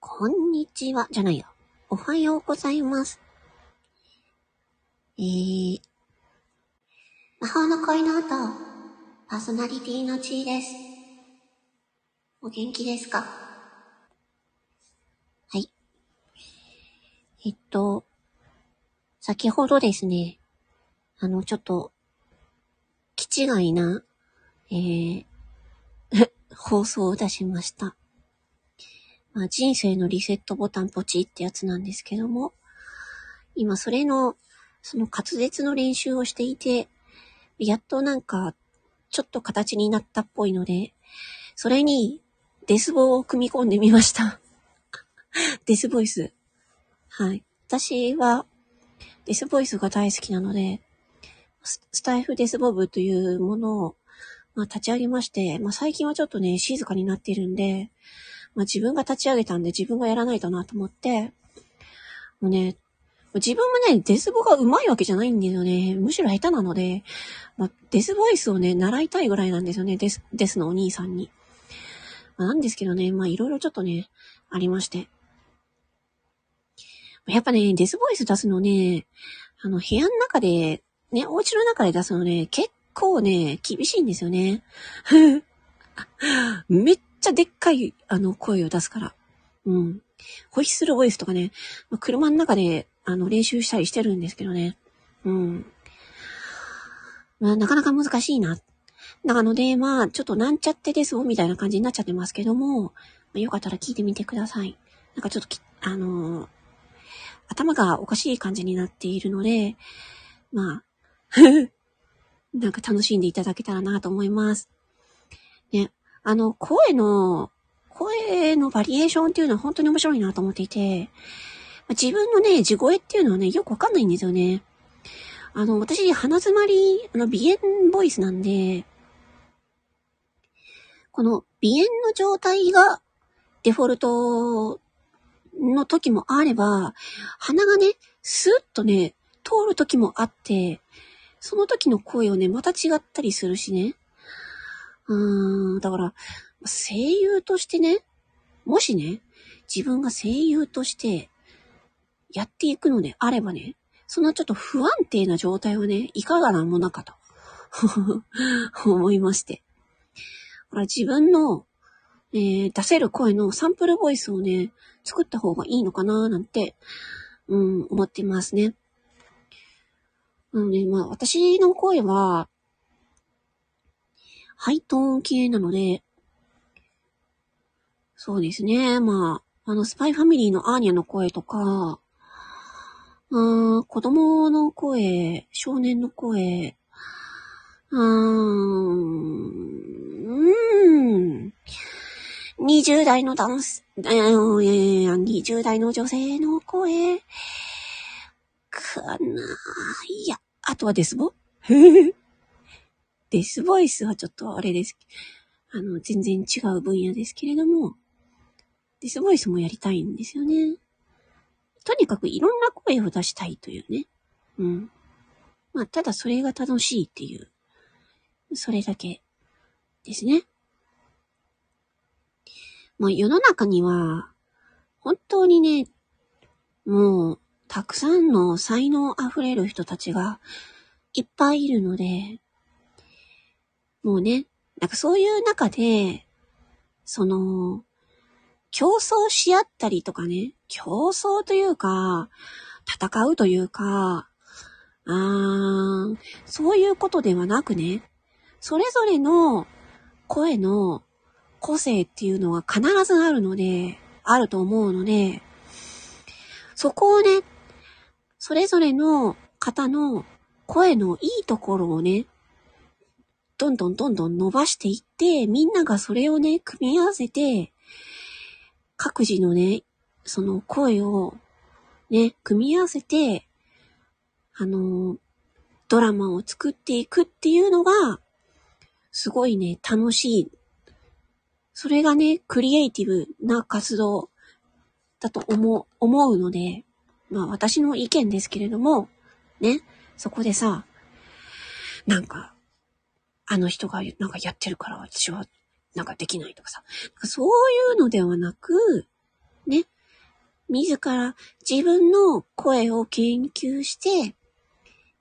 こんにちは、じゃないよ。おはようございます。えー、魔法の恋の音、パーソナリティのちーです。お元気ですか？はい。えっと、先ほどですね、あの、ちょっと、気違いな、えー、放送を出しました。まあ、人生のリセットボタンポチってやつなんですけども、今それの、その滑舌の練習をしていて、やっとなんか、ちょっと形になったっぽいので、それにデスボを組み込んでみました。デスボイス。はい。私は、デスボイスが大好きなので、スタイフデスボブというものを、まあ、立ち上げまして、まあ、最近はちょっとね、静かになってるんで、まあ、自分が立ち上げたんで自分がやらないとなと思って、もうね、自分もね、デスボが上手いわけじゃないんですよね。むしろ下手なので、まあ、デスボイスをね、習いたいぐらいなんですよね。デス、デスのお兄さんに。まあ、なんですけどね、まあ、いろいろちょっとね、ありまして。やっぱね、デスボイス出すのね、あの、部屋の中で、ね、お家の中で出すのね、結構ね、厳しいんですよね。めっちゃでっかい、あの、声を出すから。うん。ホイッスルボイスとかね、まあ車の中で、あの、練習したりしてるんですけどね。うん。まあ、なかなか難しいな。なので、まあ、ちょっとなんちゃってですみたいな感じになっちゃってますけども、まあ、よかったら聞いてみてください。なんかちょっと、あのー頭がおかしい感じになっているので、まあ、なんか楽しんでいただけたらなと思います。ね、あの、声の、声のバリエーションっていうのは本当に面白いなと思っていて、自分のね、地声っていうのはね、よくわかんないんですよね。あの、私、鼻詰まり、あの、鼻炎ボイスなんで、この鼻炎の状態がデフォルトの時もあれば、鼻がね、スーッとね、通る時もあって、その時の声をね、また違ったりするしね。うーん、だから、声優としてね、もしね、自分が声優としてやっていくのであればね、そのちょっと不安定な状態はね、いかがなものかと 思いまして。ほら、自分の、えー出せる声のサンプルボイスをね、作った方がいいのかななんて、うん、思ってますね。なので、まあ、私の声は、ハイトーン系なので、そうですね。まあ、あの、スパイファミリーのアーニャの声とか、うん、子供の声、少年の声、うーん、うん、20代の男性、えー、20代の女性の声、かな。いや、あとはデスボデスボイスはちょっとあれです。あの、全然違う分野ですけれども、デスボイスもやりたいんですよね。とにかくいろんな声を出したいというね。うん。まあ、ただそれが楽しいっていう、それだけですね。まあ、世の中には、本当にね、もう、たくさんの才能あふれる人たちがいっぱいいるので、もうね、なんかそういう中で、その、競争し合ったりとかね、競争というか、戦うというか、あーそういうことではなくね、それぞれの声の個性っていうのは必ずあるので、あると思うので、そこをね、それぞれの方の声のいいところをね、どんどんどんどん伸ばしていって、みんながそれをね、組み合わせて、各自のね、その声をね、組み合わせて、あの、ドラマを作っていくっていうのが、すごいね、楽しい。それがね、クリエイティブな活動だと思う、思うので、まあ私の意見ですけれども、ね、そこでさ、なんか、あの人がなんかやってるから私はなんかできないとかさ、かそういうのではなく、ね、自ら自分の声を研究して、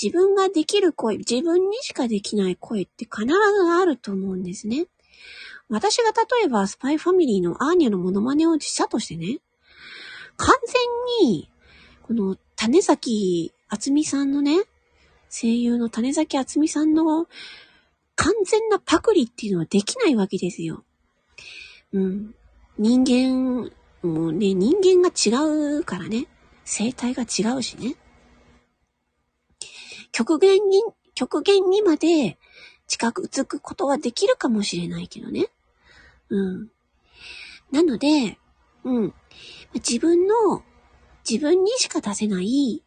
自分ができる声、自分にしかできない声って必ずあると思うんですね。私が例えばスパイファミリーのアーニャのモノマネをしたとしてね、完全に、この種崎厚美さんのね、声優の種崎厚美さんの完全なパクリっていうのはできないわけですよ。うん。人間、もうね、人間が違うからね。生態が違うしね。極限に、極限にまで近づくことはできるかもしれないけどね。うん。なので、うん。自分の、自分にしか出せない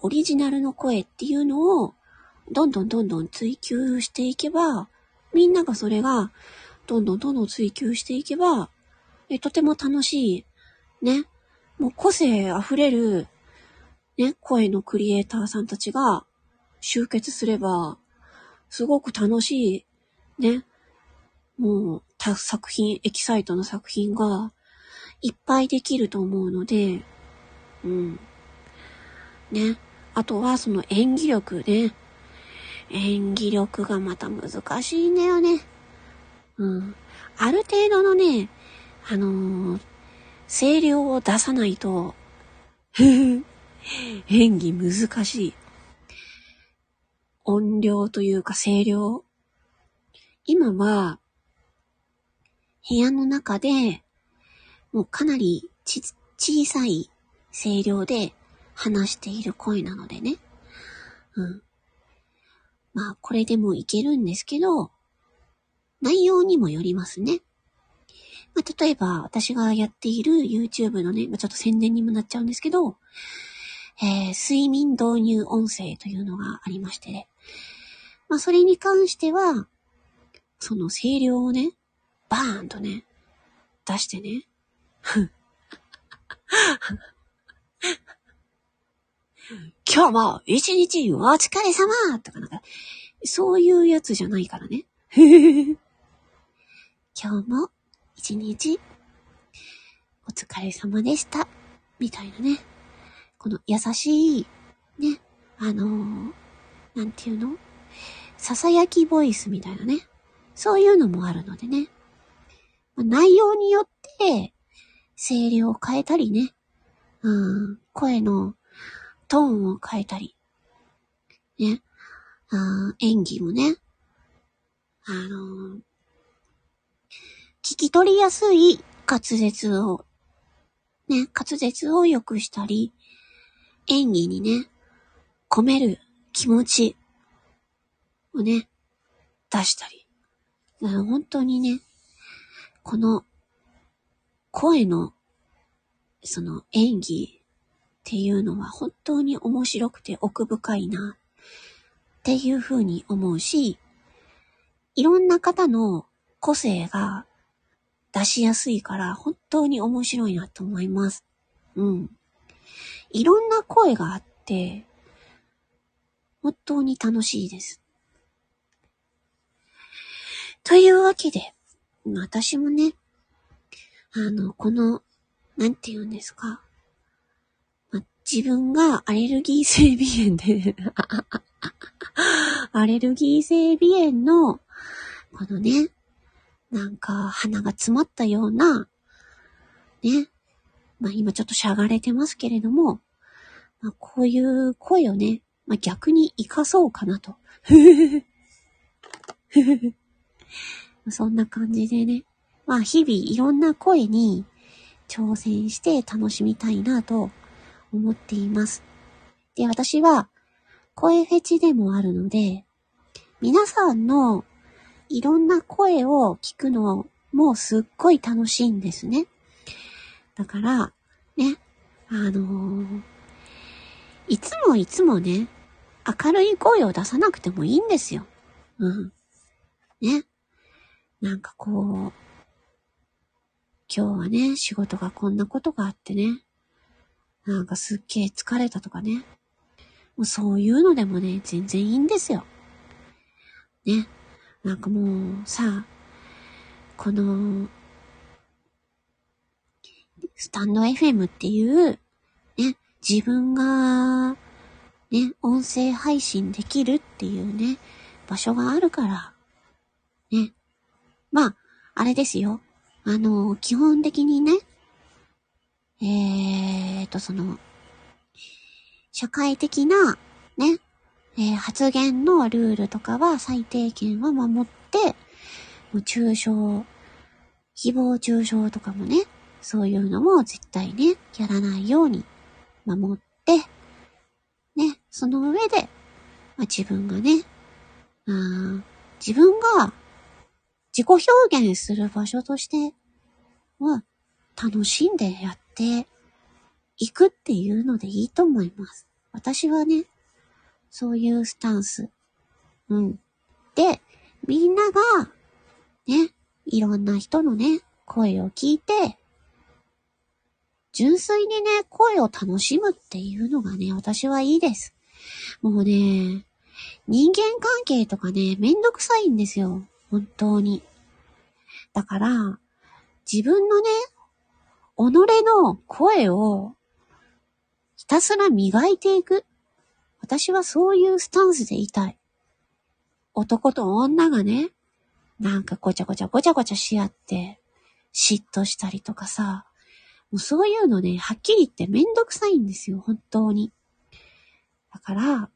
オリジナルの声っていうのを、どんどんどんどん追求していけば、みんながそれが、どんどんどんどん追求していけば、え、とても楽しい、ね。もう個性溢れる、ね、声のクリエイターさんたちが集結すれば、すごく楽しい、ね。もう、作品、エキサイトの作品がいっぱいできると思うので、うん。ね。あとはその演技力ね。演技力がまた難しいんだよね。うん。ある程度のね、あのー、声量を出さないと、演技難しい。音量というか声量。今は、部屋の中で、もうかなりち、小さい声量で話している声なのでね。うん。まあ、これでもいけるんですけど、内容にもよりますね。まあ、例えば、私がやっている YouTube のね、まあ、ちょっと宣伝にもなっちゃうんですけど、えー、睡眠導入音声というのがありまして、ね、まあ、それに関しては、その声量をね、バーンとね、出してね、今日も一日お疲れ様とかなんか、そういうやつじゃないからね。今日も一日お疲れ様でした。みたいなね。この優しい、ね、あのー、なんていうの？囁きボイスみたいなね。そういうのもあるのでね。内容によって、声量を変えたりね。うん、声のトーンを変えたり。ね。あ演技もね。あのー、聞き取りやすい滑舌を、ね、滑舌を良くしたり、演技にね、込める気持ちをね、出したり。本当にね、この声のその演技っていうのは本当に面白くて奥深いなっていうふうに思うし、いろんな方の個性が出しやすいから本当に面白いなと思います。うん。いろんな声があって、本当に楽しいです。というわけで、私もね、あの、この、なんて言うんですか。自分がアレルギー性鼻炎で。アレルギー性鼻炎の、このね、なんか鼻が詰まったような、ね、まあ今ちょっとしゃがれてますけれども、まあこういう声をね、まあ逆に活かそうかなと。そんな感じでね、まあ日々いろんな声に挑戦して楽しみたいなと思っています。で、私は声フェチでもあるので、皆さんのいろんな声を聞くのもすっごい楽しいんですね。だから、ね、あのー、いつもいつもね、明るい声を出さなくてもいいんですよ。うん。ね。なんかこう、今日はね、仕事がこんなことがあってね、なんかすっげえ疲れたとかね。もうそういうのでもね、全然いいんですよ。ね。なんかもうさ、この、スタンド FM っていう、ね、自分が、ね、音声配信できるっていうね、場所があるから、ね。まあ、あれですよ。あの、基本的にね、えーと、その、社会的な、ね、えー、発言のルールとかは最低限は守って、もう中傷、誹謗中傷とかもね、そういうのも絶対ね、やらないように守って、ね、その上で、まあ、自分がね、あ自分が自己表現する場所としては楽しんでやってていくっていうのでいいと思います。私はね、そういうスタンス。うん。で、みんなが、ね、いろんな人のね、声を聞いて、純粋にね、声を楽しむっていうのがね、私はいいです。もうね、人間関係とかね、めんどくさいんですよ。本当に。だから、自分のね、己の声をひたすら磨いていく。私はそういうスタンスでいたい。男と女がね、なんかごちゃごちゃごちゃごちゃし合って、嫉妬したりとかさ、もうそういうのね、はっきり言ってめんどくさいんですよ、本当に。だから、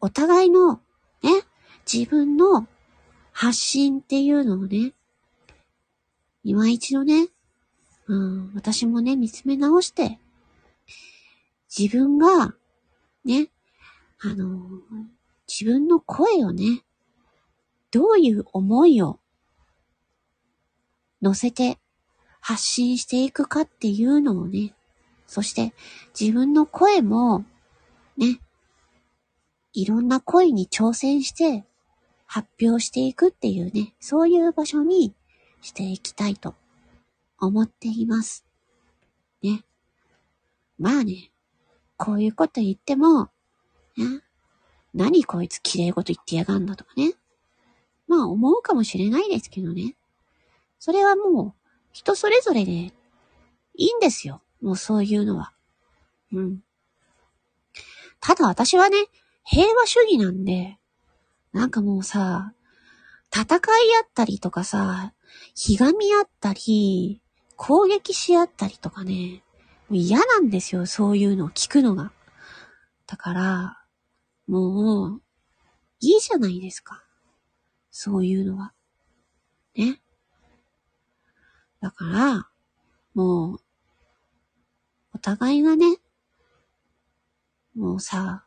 お互いの、ね、自分の発信っていうのをね、今一度ね、うん、私もね、見つめ直して、自分が、ね、あの、自分の声をね、どういう思いを乗せて発信していくかっていうのをね、そして自分の声もね、いろんな声に挑戦して発表していくっていうね、そういう場所にしていきたいと。思っています。ね。まあね、こういうこと言っても、ね、何こいつ綺麗事言ってやがんだとかね。まあ思うかもしれないですけどね。それはもう人それぞれでいいんですよ。もうそういうのは。うん。ただ私はね、平和主義なんで、なんかもうさ、戦い合ったりとかさ、ひがみ合ったり、攻撃し合ったりとかね、もう嫌なんですよ、そういうのを聞くのが。だから、もう、いいじゃないですか。そういうのは。ね。だから、もう、お互いがね、もうさ、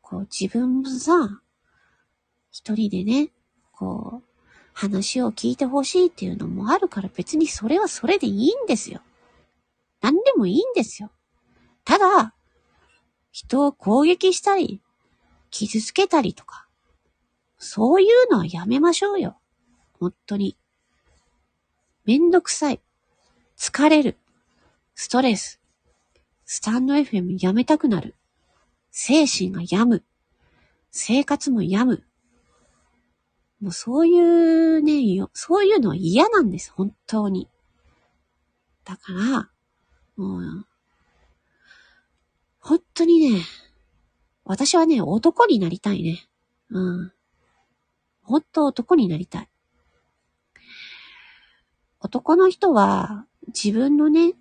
こう自分もさ、一人でね、こう、話を聞いてほしいっていうのもあるから別にそれはそれでいいんですよ。何でもいいんですよ。ただ、人を攻撃したり、傷つけたりとか、そういうのはやめましょうよ。本当に。めんどくさい。疲れる。ストレス。スタンド FM やめたくなる。精神が病む。生活も病む。もうそういうね、そういうのは嫌なんです、本当に。だから、もう、本当にね、私はね、男になりたいね。うん。本当男になりたい。男の人は自分のね、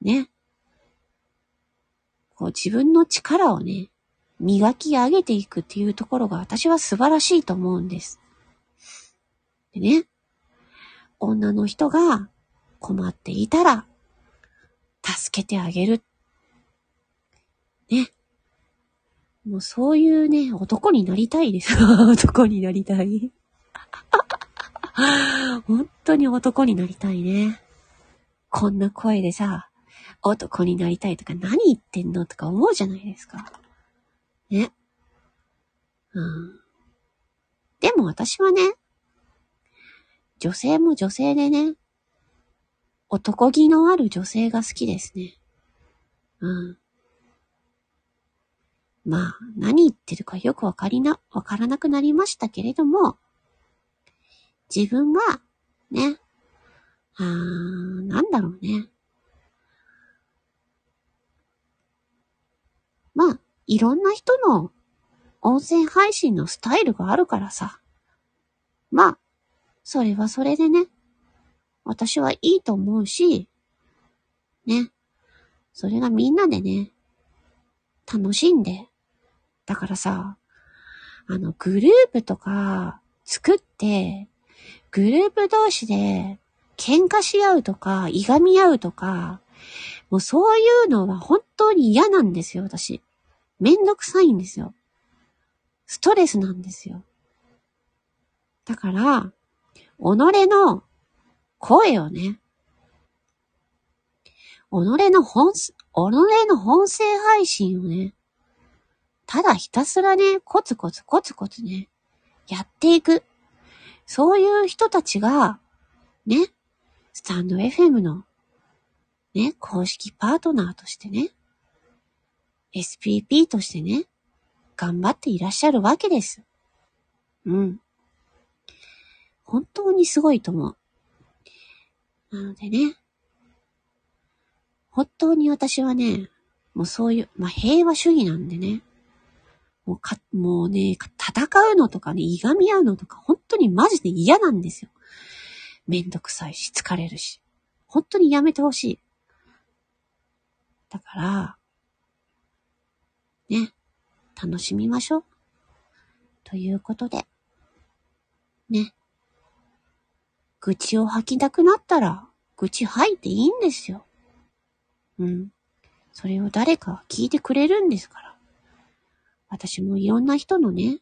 ね、こう自分の力をね、磨き上げていくっていうところが私は素晴らしいと思うんです。でね、女の人が困っていたら、助けてあげる。ね。もうそういうね、男になりたいです。男になりたい。本当に男になりたいね。こんな声でさ、男になりたいとか何言ってんのとか思うじゃないですか。ね。うん。でも私はね、女性も女性でね、男気のある女性が好きですね。うん。まあ、何言ってるかよくわかりな、わからなくなりましたけれども、自分が、ね、あー、だろうね。まあ、いろんな人の音声配信のスタイルがあるからさ。まあ、それはそれでね、私はいいと思うし、ね。それがみんなでね、楽しんで。だからさ、あの、グループとか作って、グループ同士で喧嘩し合うとか、いがみ合うとか、もうそういうのは本当に嫌なんですよ、私。めんどくさいんですよ。ストレスなんですよ。だから、己の声をね、己の本、己の本声配信をね、ただひたすらね、コツコツコツコツね、やっていく。そういう人たちが、ね、スタンド FM の、ね、公式パートナーとしてね、SPP としてね、頑張っていらっしゃるわけです。うん。本当にすごいと思う。なのでね、本当に私はね、もうそういう、まあ、平和主義なんでね。もうか、もうね、戦うのとかね、いがみ合うのとか、本当にマジで嫌なんですよ。めんどくさいし、疲れるし。本当にやめてほしい。だから、ね、楽しみましょう。ということで、ね。愚痴を吐きたくなったら、愚痴吐いていいんですよ。うん。それを誰かが聞いてくれるんですから。私もいろんな人のね、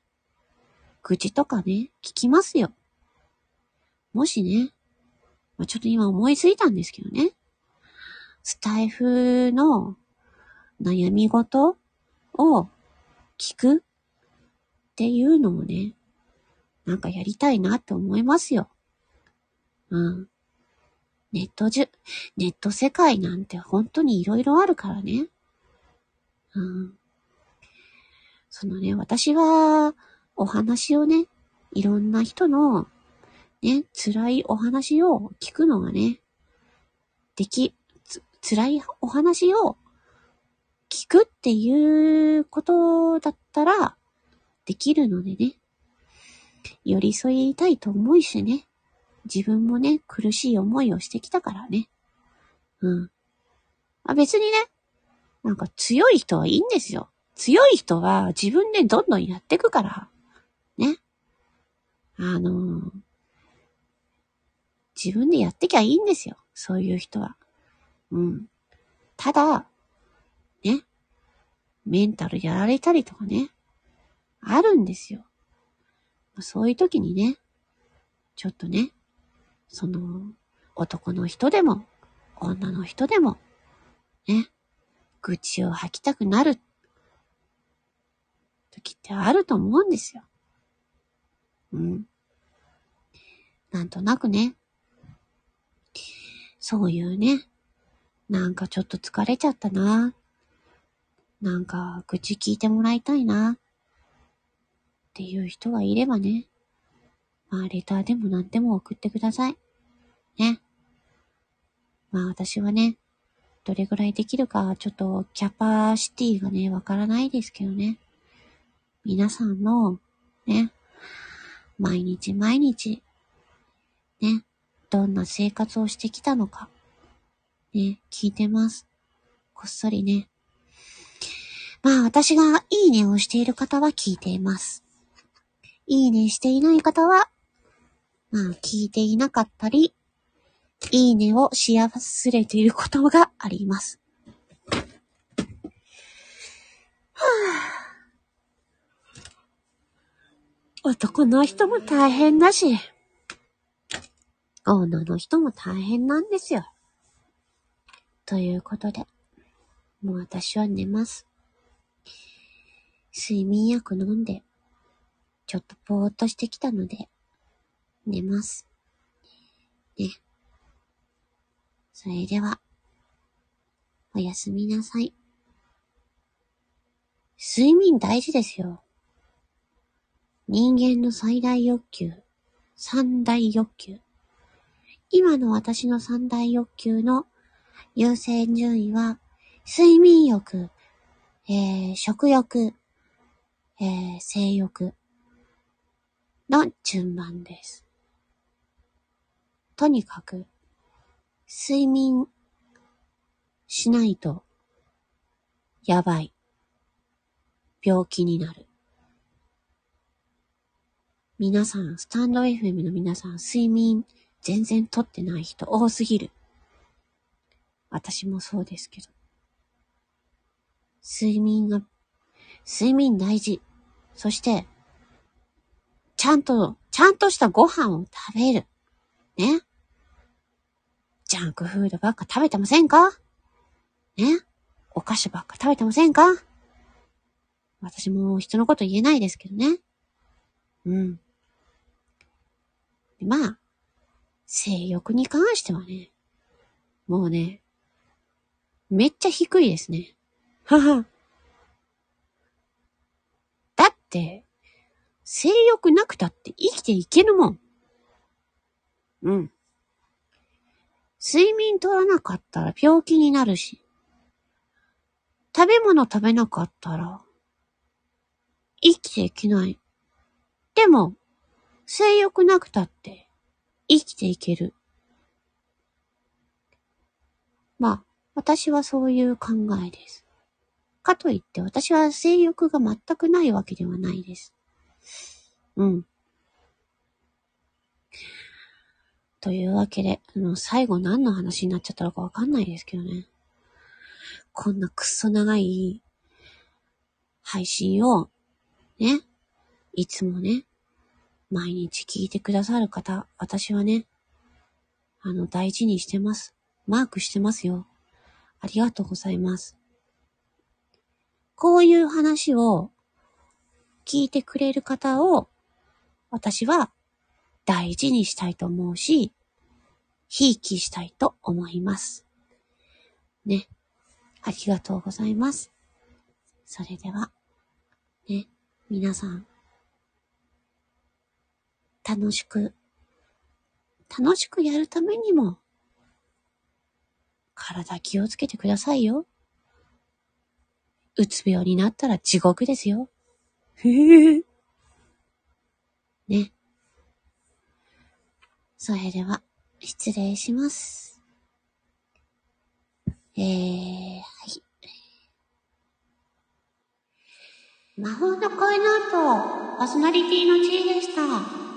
愚痴とかね、聞きますよ。もしね、まあ、ちょっと今思いついたんですけどね。スタイフの悩み事を聞くっていうのもね、なんかやりたいなって思いますよ。うん。ネットじゅ、ネット世界なんて本当に色々あるからね。うん。そのね、私はお話をね、いろんな人のね、辛いお話を聞くのがね、でき、つ、辛いお話を聞くっていうことだったらできるのでね、寄り添いたいと思いしね、自分もね、苦しい思いをしてきたからね。うん。あ別にね、なんか強い人はいいんですよ。強い人は自分でどんどんやってくから。ね。あのー、自分でやってきゃいいんですよ。そういう人は。うん。ただ、メンタルやられたりとかね。あるんですよ。そういう時にね、ちょっとね、その、男の人でも、女の人でも、ね、愚痴を吐きたくなる時ってあると思うんですよ。うん。なんとなくね、そういうね、なんかちょっと疲れちゃったな。なんか愚痴聞いてもらいたいな。っていう人がいればね、まあ、レターでも何でも送ってください。ね。まあ、私はね、どれぐらいできるか、ちょっとキャパシティがね、わからないですけどね。皆さんの、ね、毎日毎日、ね、どんな生活をしてきたのか、ね、聞いてます。こっそりね。まあ、私がいいねをしている方は聞いています。いいねしていない方はまあ、聞いていなかったり、いいねをし忘れていることがあります。はあ、男の人も大変だし、女の人も大変なんですよ。ということで、もう私は寝ます。睡眠薬飲んで、ちょっとぼーっとしてきたので、寝ます。ね。それでは、おやすみなさい。睡眠大事ですよ。人間の最大欲求、三大欲求。今の私の三大欲求の優先順位は、睡眠欲、えー、食欲、えー、性欲の順番です。とにかく、睡眠しないと、やばい。病気になる。皆さん、スタンド FM の皆さん、睡眠全然とってない人多すぎる。私もそうですけど。睡眠が、睡眠大事。そして、ちゃんと、ちゃんとしたご飯を食べる。ね。ジャンクフードばっか食べてませんか？ね。お菓子ばっか食べてませんか？私も人のこと言えないですけどね。うん。まあ、性欲に関してはね、もうね、めっちゃ低いですね。はは。性欲なくたって生きていけるもん。うん。睡眠取らなかったら病気になるし、食べ物食べなかったら、生きていけない。でも、性欲なくたって生きていける。まあ、私はそういう考えです。かといって私は性欲が全くないわけではないです。うん。というわけで、あの、最後何の話になっちゃったのかわかんないですけどね。こんなくっそ長い配信を、ね、いつもね、毎日聞いてくださる方、私はね、あの、大事にしてます。マークしてますよ。ありがとうございます。こういう話を聞いてくれる方を、私は大事にしたいと思うし、ひいきしたいと思います。ね。ありがとうございます。それでは、ね、皆さん、楽しく、楽しくやるためにも、体気をつけてくださいよ。うつ病になったら地獄ですよ。へへ。ね。それでは、失礼します。えー、はい。魔法の声の後、パーソナリティの地位でした。